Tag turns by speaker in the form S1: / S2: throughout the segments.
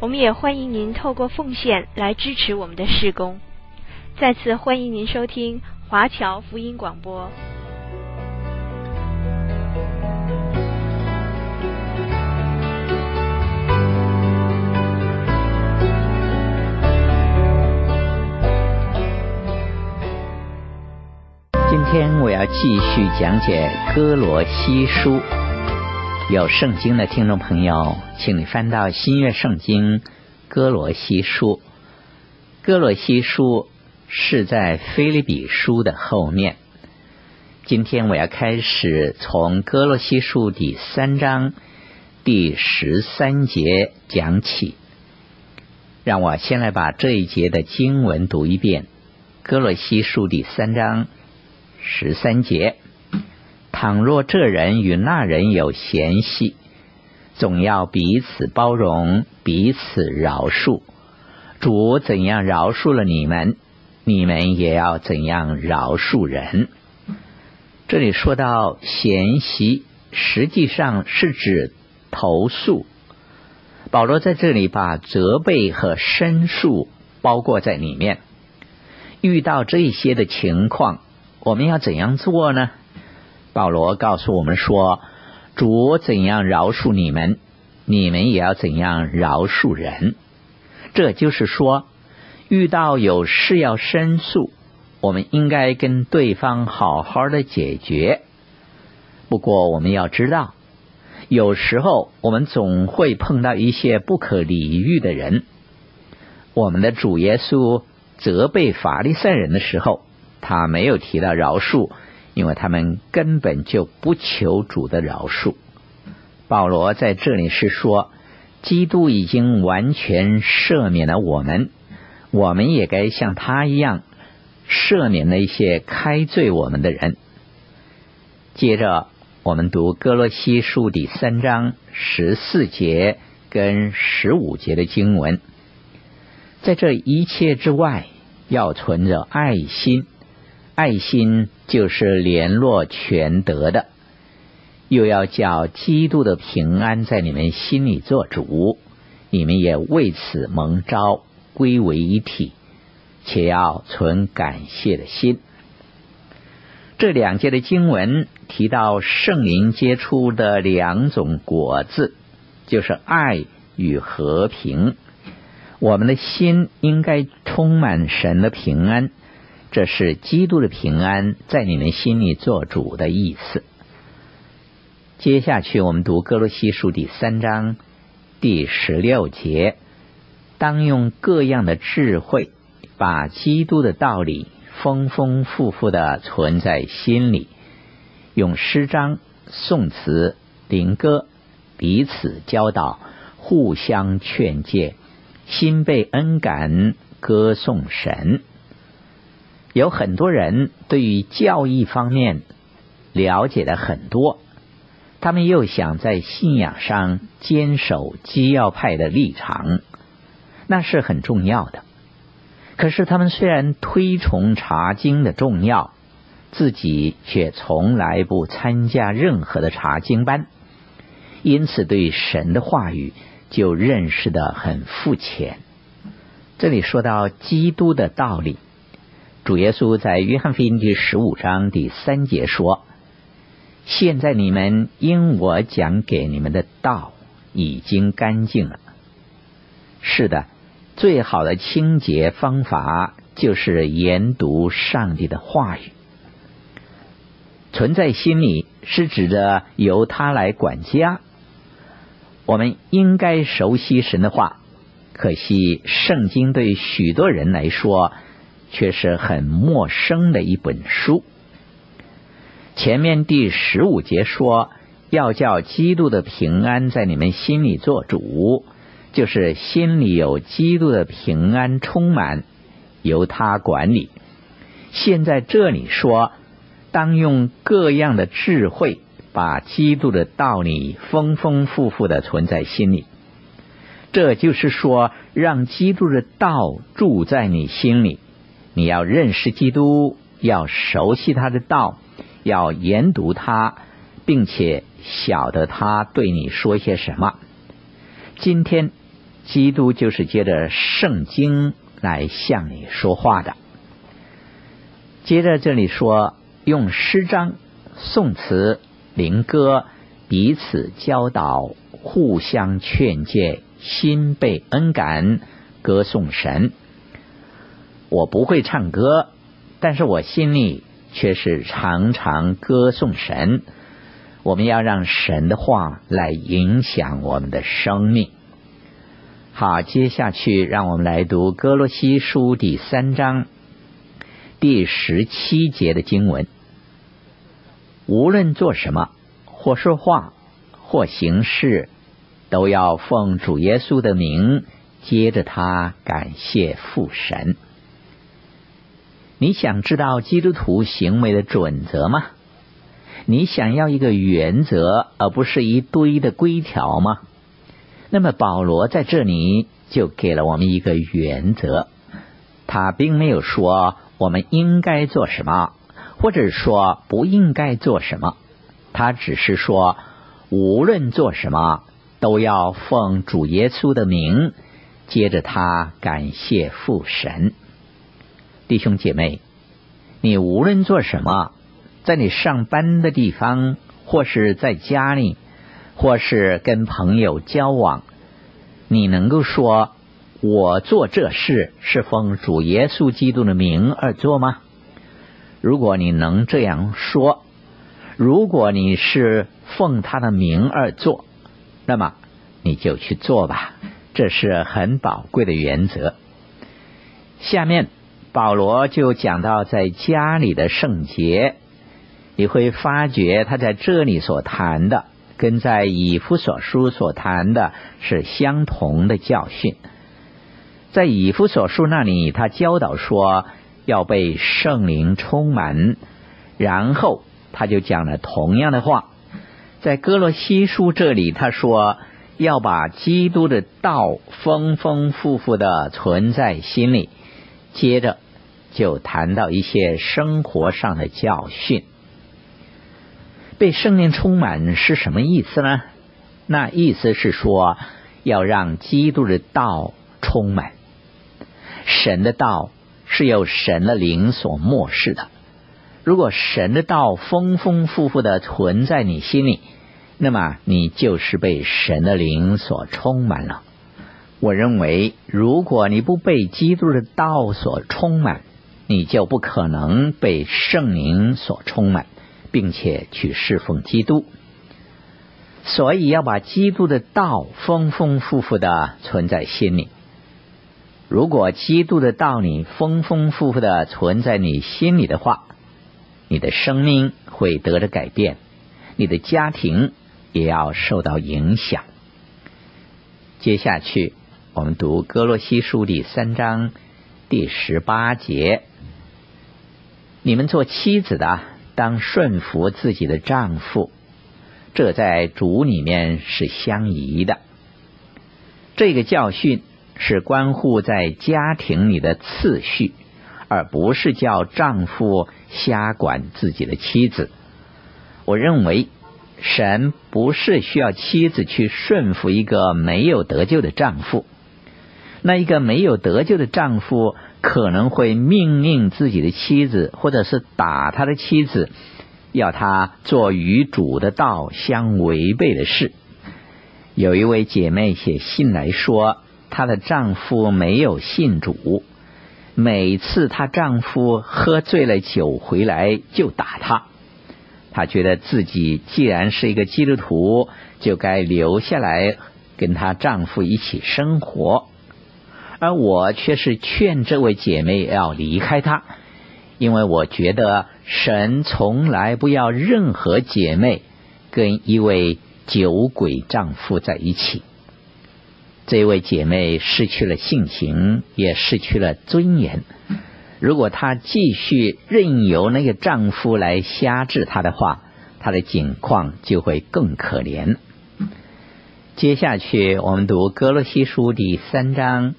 S1: 我们也欢迎您透过奉献来支持我们的事工。再次欢迎您收听华侨福音广播。
S2: 今天我要继续讲解哥罗西书。有圣经的听众朋友，请你翻到新约圣经歌罗西书。歌罗西书。是在腓利比书的后面。今天我要开始从歌罗西书第三章第十三节讲起。让我先来把这一节的经文读一遍：歌罗西书第三章十三节。倘若这人与那人有嫌隙，总要彼此包容，彼此饶恕。主怎样饶恕了你们，你们也要怎样饶恕人？这里说到嫌隙，实际上是指投诉。保罗在这里把责备和申诉包括在里面。遇到这些的情况，我们要怎样做呢？保罗告诉我们说：“主怎样饶恕你们，你们也要怎样饶恕人。”这就是说。遇到有事要申诉，我们应该跟对方好好的解决。不过，我们要知道，有时候我们总会碰到一些不可理喻的人。我们的主耶稣责备法利赛人的时候，他没有提到饶恕，因为他们根本就不求主的饶恕。保罗在这里是说，基督已经完全赦免了我们。我们也该像他一样赦免那些开罪我们的人。接着，我们读哥罗西书第三章十四节跟十五节的经文。在这一切之外，要存着爱心，爱心就是联络全德的。又要叫基督的平安在你们心里做主，你们也为此蒙召。归为一体，且要存感谢的心。这两节的经文提到圣灵结出的两种果子，就是爱与和平。我们的心应该充满神的平安，这是基督的平安在你们心里做主的意思。接下去，我们读歌罗西书第三章第十六节。当用各样的智慧，把基督的道理丰丰富富的存在心里，用诗章、颂词、灵歌彼此教导，互相劝诫，心被恩感，歌颂神。有很多人对于教义方面了解的很多，他们又想在信仰上坚守基要派的立场。那是很重要的，可是他们虽然推崇查经的重要，自己却从来不参加任何的查经班，因此对神的话语就认识的很肤浅。这里说到基督的道理，主耶稣在约翰福音第十五章第三节说：“现在你们因我讲给你们的道已经干净了。”是的。最好的清洁方法就是研读上帝的话语，存在心里是指着由他来管家。我们应该熟悉神的话，可惜圣经对许多人来说却是很陌生的一本书。前面第十五节说，要叫基督的平安在你们心里做主。就是心里有基督的平安充满，由他管理。现在这里说，当用各样的智慧，把基督的道理丰丰富富的存在心里。这就是说，让基督的道住在你心里。你要认识基督，要熟悉他的道，要研读他，并且晓得他对你说些什么。今天，基督就是借着圣经来向你说话的。接着这里说，用诗章、颂词、灵歌彼此教导，互相劝诫。心被恩感，歌颂神。我不会唱歌，但是我心里却是常常歌颂神。我们要让神的话来影响我们的生命。好，接下去让我们来读哥罗西书第三章第十七节的经文。无论做什么，或说话，或行事。都要奉主耶稣的名，接着他感谢父神。你想知道基督徒行为的准则吗？你想要一个原则，而不是一堆的规条吗？那么保罗在这里就给了我们一个原则。他并没有说我们应该做什么，或者说不应该做什么。他只是说，无论做什么。都要奉主耶稣的名，接着他感谢父神。弟兄姐妹，你无论做什么，在你上班的地方，或是在家里，或是跟朋友交往，你能够说我做这事是奉主耶稣基督的名而做吗？如果你能这样说，如果你是奉他的名而做。那么你就去做吧，这是很宝贵的原则。下面保罗就讲到在家里的圣洁，你会发觉他在这里所谈的，跟在以弗所书所谈的是相同的教训。在以弗所书那里，他教导说要被圣灵充满，然后他就讲了同样的话。在哥罗西书这里，他说要把基督的道丰丰富富的存在心里。接着就谈到一些生活上的教训。被圣灵充满是什么意思呢？那意思是说要让基督的道充满。神的道是由神的灵所默示的。如果神的道丰丰富富的存在你心里，那么你就是被神的灵所充满了。我认为，如果你不被基督的道所充满，你就不可能被圣灵所充满，并且去侍奉基督。所以要把基督的道丰丰富富的存在心里。如果基督的道理丰丰富富的存在你心里的话，你的生命会得着改变，你的家庭也要受到影响。接下去，我们读哥罗西书第三章第十八节：你们做妻子的，当顺服自己的丈夫，这在主里面是相宜的。这个教训是关乎在家庭里的次序。而不是叫丈夫瞎管自己的妻子。我认为神不是需要妻子去顺服一个没有得救的丈夫。那一个没有得救的丈夫可能会命令自己的妻子，或者是打他的妻子，要他做与主的道相违背的事。有一位姐妹写信来说，她的丈夫没有信主。每次她丈夫喝醉了酒回来就打她，她觉得自己既然是一个基督徒，就该留下来跟她丈夫一起生活。而我却是劝这位姐妹要离开他，因为我觉得神从来不要任何姐妹跟一位酒鬼丈夫在一起。这位姐妹失去了性情，也失去了尊严。如果她继续任由那个丈夫来挟制她的话，她的境况就会更可怜。接下去，我们读歌罗西书第三章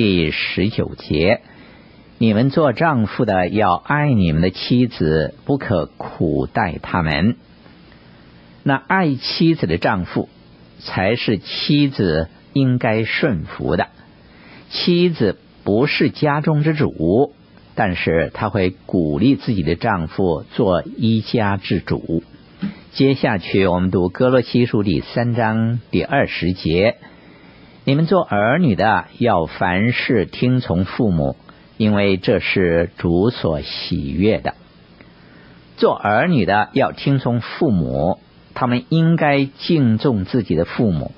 S2: 第十九节：你们做丈夫的要爱你们的妻子，不可苦待他们。那爱妻子的丈夫，才是妻子应该顺服的。妻子不是家中之主，但是她会鼓励自己的丈夫做一家之主。接下去，我们读歌罗西书第三章第二十节：你们做儿女的要凡事听从父母，因为这是主所喜悦的。做儿女的要听从父母，他们应该敬重自己的父母。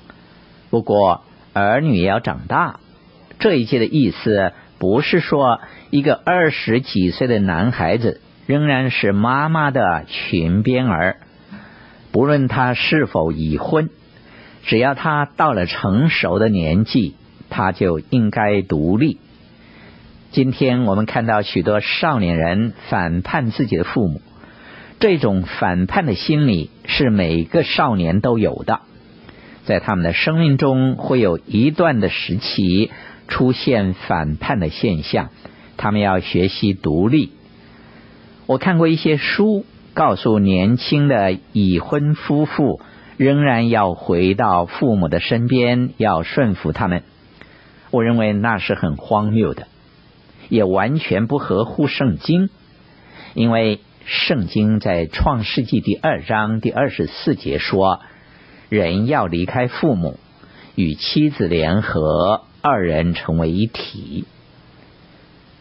S2: 不过，儿女也要长大。这一节的意思不是说一个二十几岁的男孩子仍然是妈妈的裙边儿。不论他是否已婚，只要他到了成熟的年纪，他就应该独立。今天我们看到许多少年人反叛自己的父母，这种反叛的心理是每个少年都有的，在他们的生命中会有一段的时期出现反叛的现象，他们要学习独立。我看过一些书。告诉年轻的已婚夫妇，仍然要回到父母的身边，要顺服他们。我认为那是很荒谬的，也完全不合乎圣经。因为圣经在创世纪第二章第二十四节说，人要离开父母，与妻子联合，二人成为一体。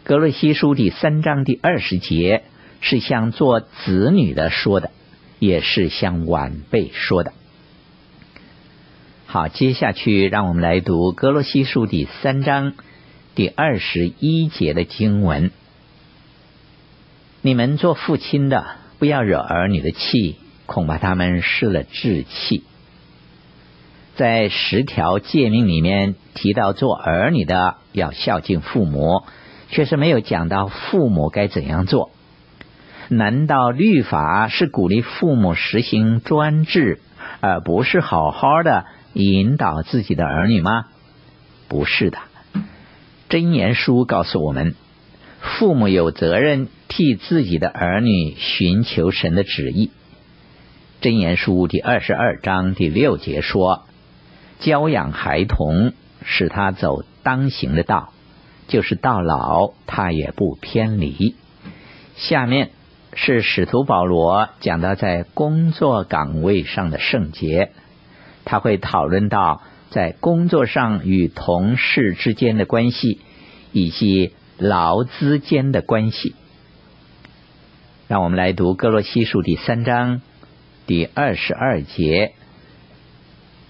S2: 格罗西书第三章第二十节。是向做子女的说的，也是向晚辈说的。好，接下去让我们来读格罗西书第三章第二十一节的经文：你们做父亲的，不要惹儿女的气，恐怕他们失了志气。在十条诫命里面提到做儿女的要孝敬父母，却是没有讲到父母该怎样做。难道律法是鼓励父母实行专制，而不是好好的引导自己的儿女吗？不是的。箴言书告诉我们，父母有责任替自己的儿女寻求神的旨意。箴言书第二十二章第六节说：“教养孩童，使他走当行的道，就是到老他也不偏离。”下面。是使徒保罗讲到在工作岗位上的圣洁，他会讨论到在工作上与同事之间的关系，以及劳资间的关系。让我们来读歌罗西书第三章第二十二节：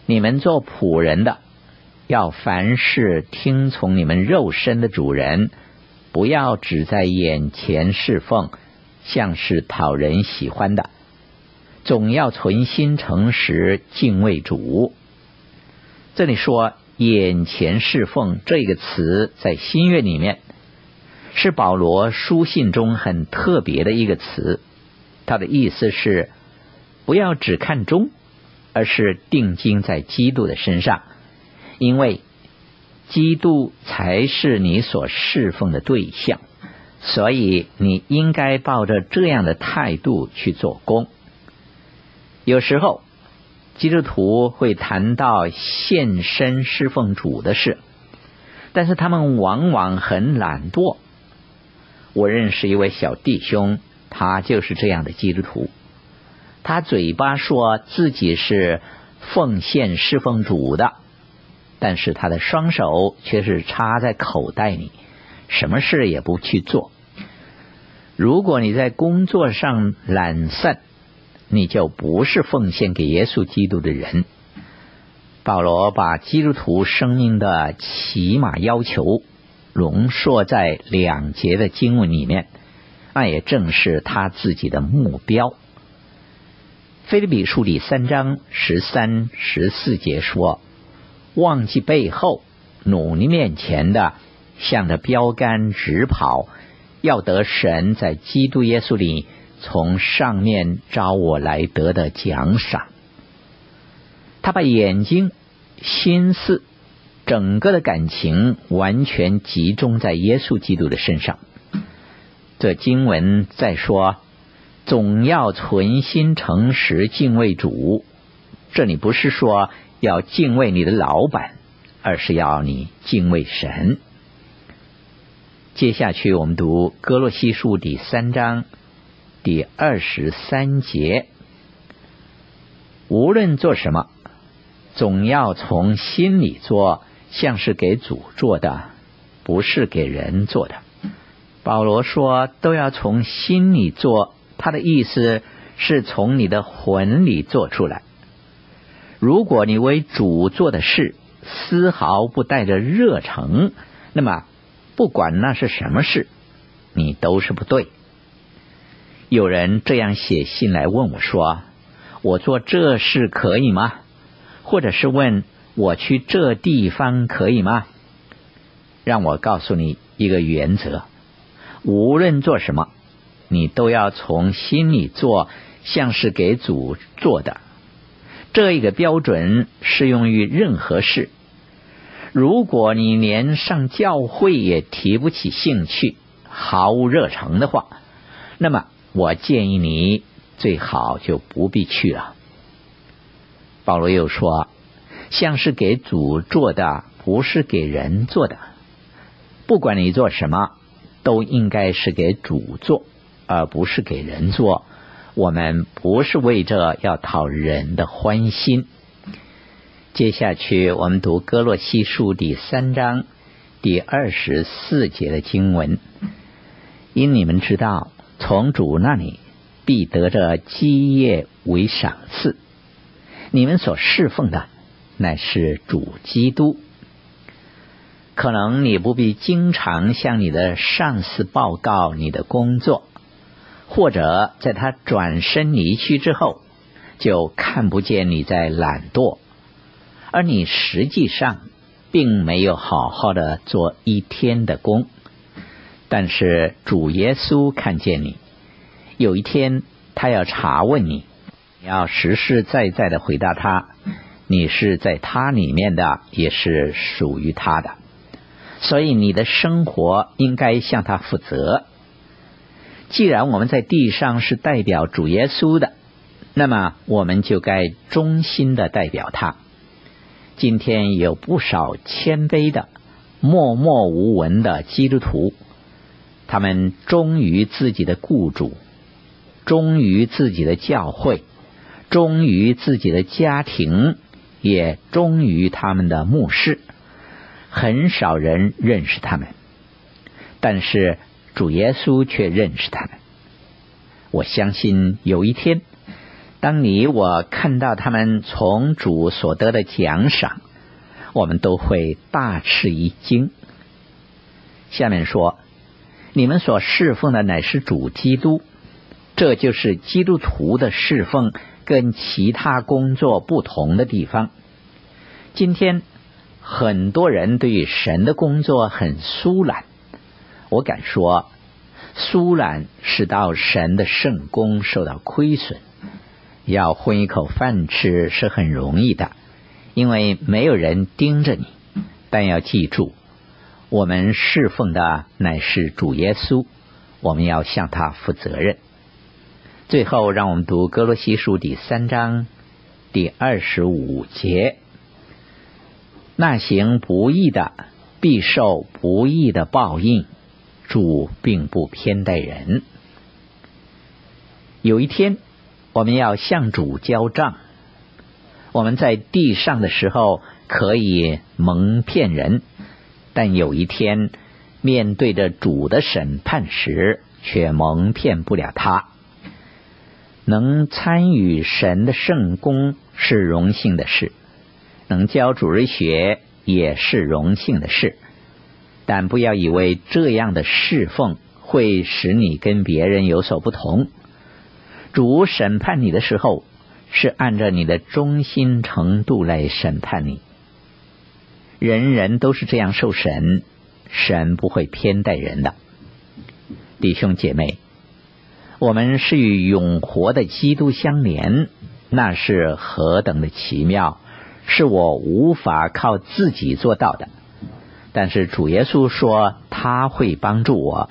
S2: 你们做仆人的，要凡事听从你们肉身的主人，不要只在眼前侍奉。像是讨人喜欢的，总要存心诚实敬畏主。这里说“眼前侍奉”这个词，在新约里面是保罗书信中很特别的一个词。它的意思是，不要只看中，而是定睛在基督的身上，因为基督才是你所侍奉的对象。所以，你应该抱着这样的态度去做工。有时候，基督徒会谈到献身侍奉主的事，但是他们往往很懒惰。我认识一位小弟兄，他就是这样的基督徒。他嘴巴说自己是奉献侍奉主的，但是他的双手却是插在口袋里。什么事也不去做。如果你在工作上懒散，你就不是奉献给耶稣基督的人。保罗把基督徒生命的起码要求浓缩在两节的经文里面，那也正是他自己的目标。腓立比书第三章十三、十四节说：“忘记背后，努力面前的，向着标杆直跑，要得神在基督耶稣里从上面召我来得的奖赏。他把眼睛、心思、整个的感情完全集中在耶稣基督的身上。这经文在说，总要存心诚实敬畏主。这里不是说要敬畏你的老板，而是要你敬畏神。接下去我们读哥罗西书第三章第二十三节，无论做什么，总要从心里做，像是给主做的，不是给人做的。保罗说，都要从心里做，他的意思是从你的魂里做出来。如果你为主做的事丝毫不带着热诚，那么不管那是什么事，你都是不对。有人这样写信来问我说：“我做这事可以吗？”或者是问我去这地方可以吗？让我告诉你一个原则。无论做什么，你都要从心里做，像是给主做的。这一个标准适用于任何事。如果你连上教会也提不起兴趣，毫无热诚的话，那么我建议你最好就不必去了。保罗又说：“像是给主做的，不是给人做的。不管你做什么。”都应该是给主做，而不是给人做。我们不是为着要讨人的欢心。接下去，我们读哥罗西书第三章第二十四节的经文。因你们知道，从主那里必得着基业为赏赐。你们所侍奉的，乃是主基督。可能你不必经常向你的上司报告你的工作，或者在他转身离去之后，就看不见你在懒惰，而你实际上并没有好好的做一天的工。但是主耶稣看见你，有一天他要查问你，你要实实在在的回答他，你是在他里面的，也是属于他的。所以你的生活应该向他负责。既然我们在地上是代表主耶稣的，那么我们就该忠心的代表他。今天有不少谦卑的、默默无闻的基督徒，他们忠于自己的雇主，忠于自己的教会，忠于自己的家庭，也忠于他们的牧师。很少人认识他们，但是主耶稣却认识他们。我相信有一天，当你我看到他们从主所得的奖赏，我们都会大吃一惊。下面说，你们所侍奉的乃是主基督，这就是基督徒的侍奉跟其他工作不同的地方。今天。很多人对于神的工作很疏懒，我敢说，疏懒使到神的圣工受到亏损。要混一口饭吃是很容易的，因为没有人盯着你。但要记住，我们侍奉的乃是主耶稣，我们要向他负责任。最后，让我们读格罗西书第三章第二十五节。那行不义的必受不义的报应，主并不偏待人。有一天，我们要向主交账。我们在地上的时候可以蒙骗人，但有一天面对着主的审判时，却蒙骗不了他。能参与神的圣工是荣幸的事。能教主日学也是荣幸的事，但不要以为这样的侍奉会使你跟别人有所不同。主审判你的时候，是按照你的忠心程度来审判你。人人都是这样受神，神不会偏待人的。弟兄姐妹，我们是与永活的基督相连，那是何等的奇妙，是我无法靠自己做到的。但是主耶稣说他会帮助我，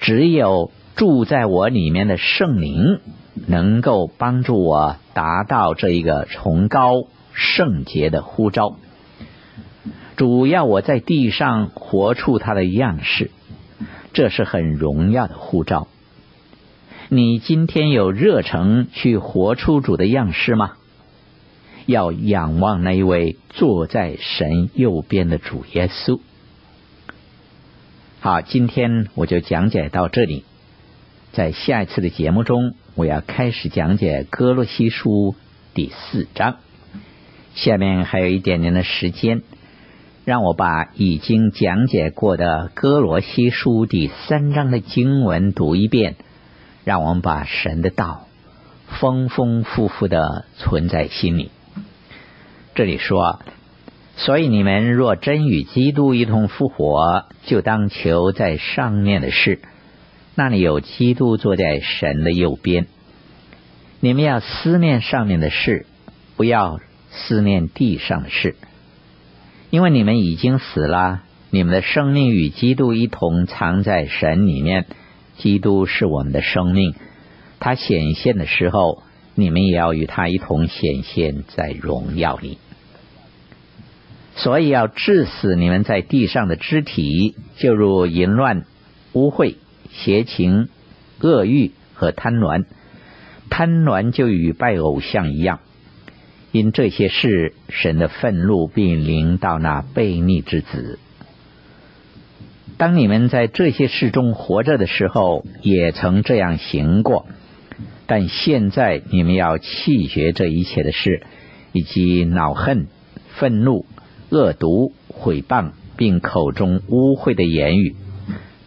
S2: 只有住在我里面的圣灵能够帮助我达到这一个崇高圣洁的呼召。主要我在地上活出他的样式，这是很荣耀的护照。你今天有热诚去活出主的样式吗？要仰望那一位坐在神右边的主耶稣。好，今天我就讲解到这里。在下一次的节目中，我要开始讲解哥罗西书第四章。下面还有一点点的时间，让我把已经讲解过的歌罗西书第三章的经文读一遍。让我们把神的道丰丰富富的存在心里。这里说，所以你们若真与基督一同复活，就当求在上面的事，那里有基督坐在神的右边。你们要思念上面的事，不要思念地上的事，因为你们已经死了，你们的生命与基督一同藏在神里面。基督是我们的生命，他显现的时候，你们也要与他一同显现在荣耀里。所以要致死你们在地上的肢体，就如淫乱、污秽、邪情、恶欲和贪婪。贪婪就与拜偶像一样。因这些事，神的愤怒并临到那悖逆之子。当你们在这些事中活着的时候，也曾这样行过。但现在你们要弃绝这一切的事，以及恼恨、愤怒、恶毒、毁谤，并口中污秽的言语。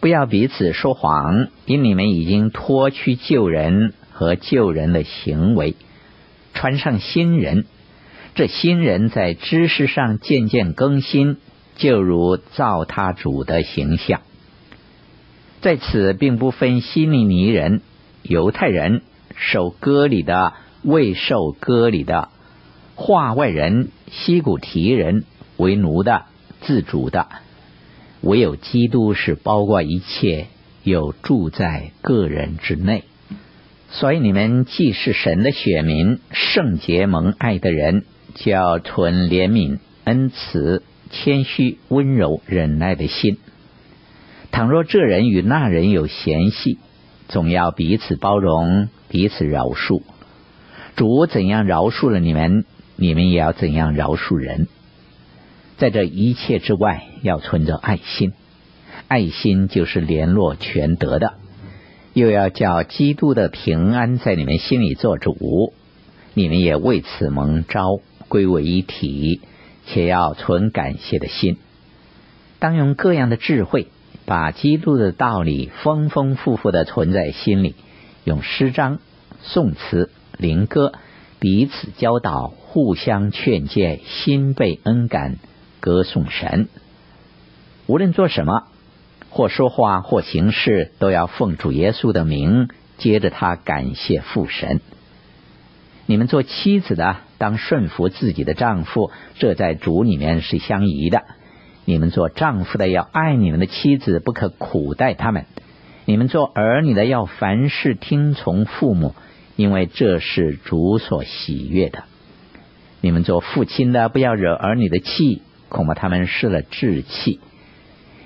S2: 不要彼此说谎，因你们已经脱去旧人和旧人的行为，穿上新人。这新人在知识上渐渐更新。就如造他主的形象，在此并不分希利尼人、犹太人、受割礼的、未受割礼的、化外人、西古提人、为奴的、自主的，唯有基督是包括一切，又住在个人之内。所以你们既是神的选民，圣洁蒙爱的人，叫存怜悯、恩慈。谦虚、温柔、忍耐的心。倘若这人与那人有嫌隙，总要彼此包容，彼此饶恕。主怎样饶恕了你们，你们也要怎样饶恕人。在这一切之外，要存着爱心。爱心就是联络全德的。又要叫基督的平安在你们心里做主，你们也为此蒙召，归为一体。且要存感谢的心，当用各样的智慧，把基督的道理丰丰富富的存在心里，用诗章、颂词、灵歌彼此教导，互相劝诫，心被恩感，歌颂神。无论做什么，或说话，或行事，都要奉主耶稣的名，接着他感谢父神。你们做妻子的，当顺服自己的丈夫，这在主里面是相宜的。你们做丈夫的要爱你们的妻子，不可苦待他们。你们做儿女的要凡事听从父母，因为这是主所喜悦的。你们做父亲的不要惹儿女的气，恐怕他们失了志气。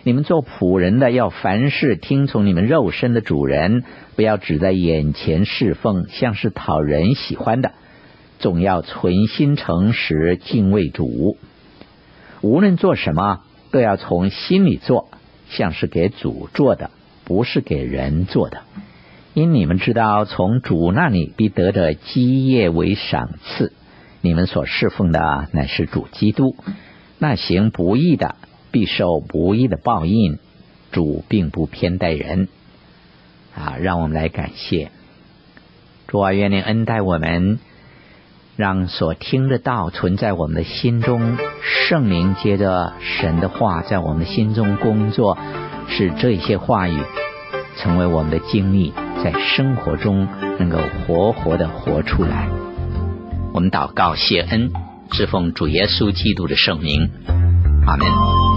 S2: 你们做仆人的要凡事听从你们肉身的主人，不要只在眼前侍奉，像是讨人喜欢的，总要存心诚实敬畏主。无论做什么，都要从心里做，像是给主做的，不是给人做的。因你们知道，从主那里必得着基业为赏赐。你们所侍奉的乃是主基督，那行不义的。必受不义的报应，主并不偏待人啊！让我们来感谢主啊，愿您恩待我们，让所听得到存在我们的心中，圣灵接着神的话在我们心中工作，使这些话语成为我们的经历，在生活中能够活活的活出来。我们祷告谢恩，侍奉主耶稣基督的圣名，阿门。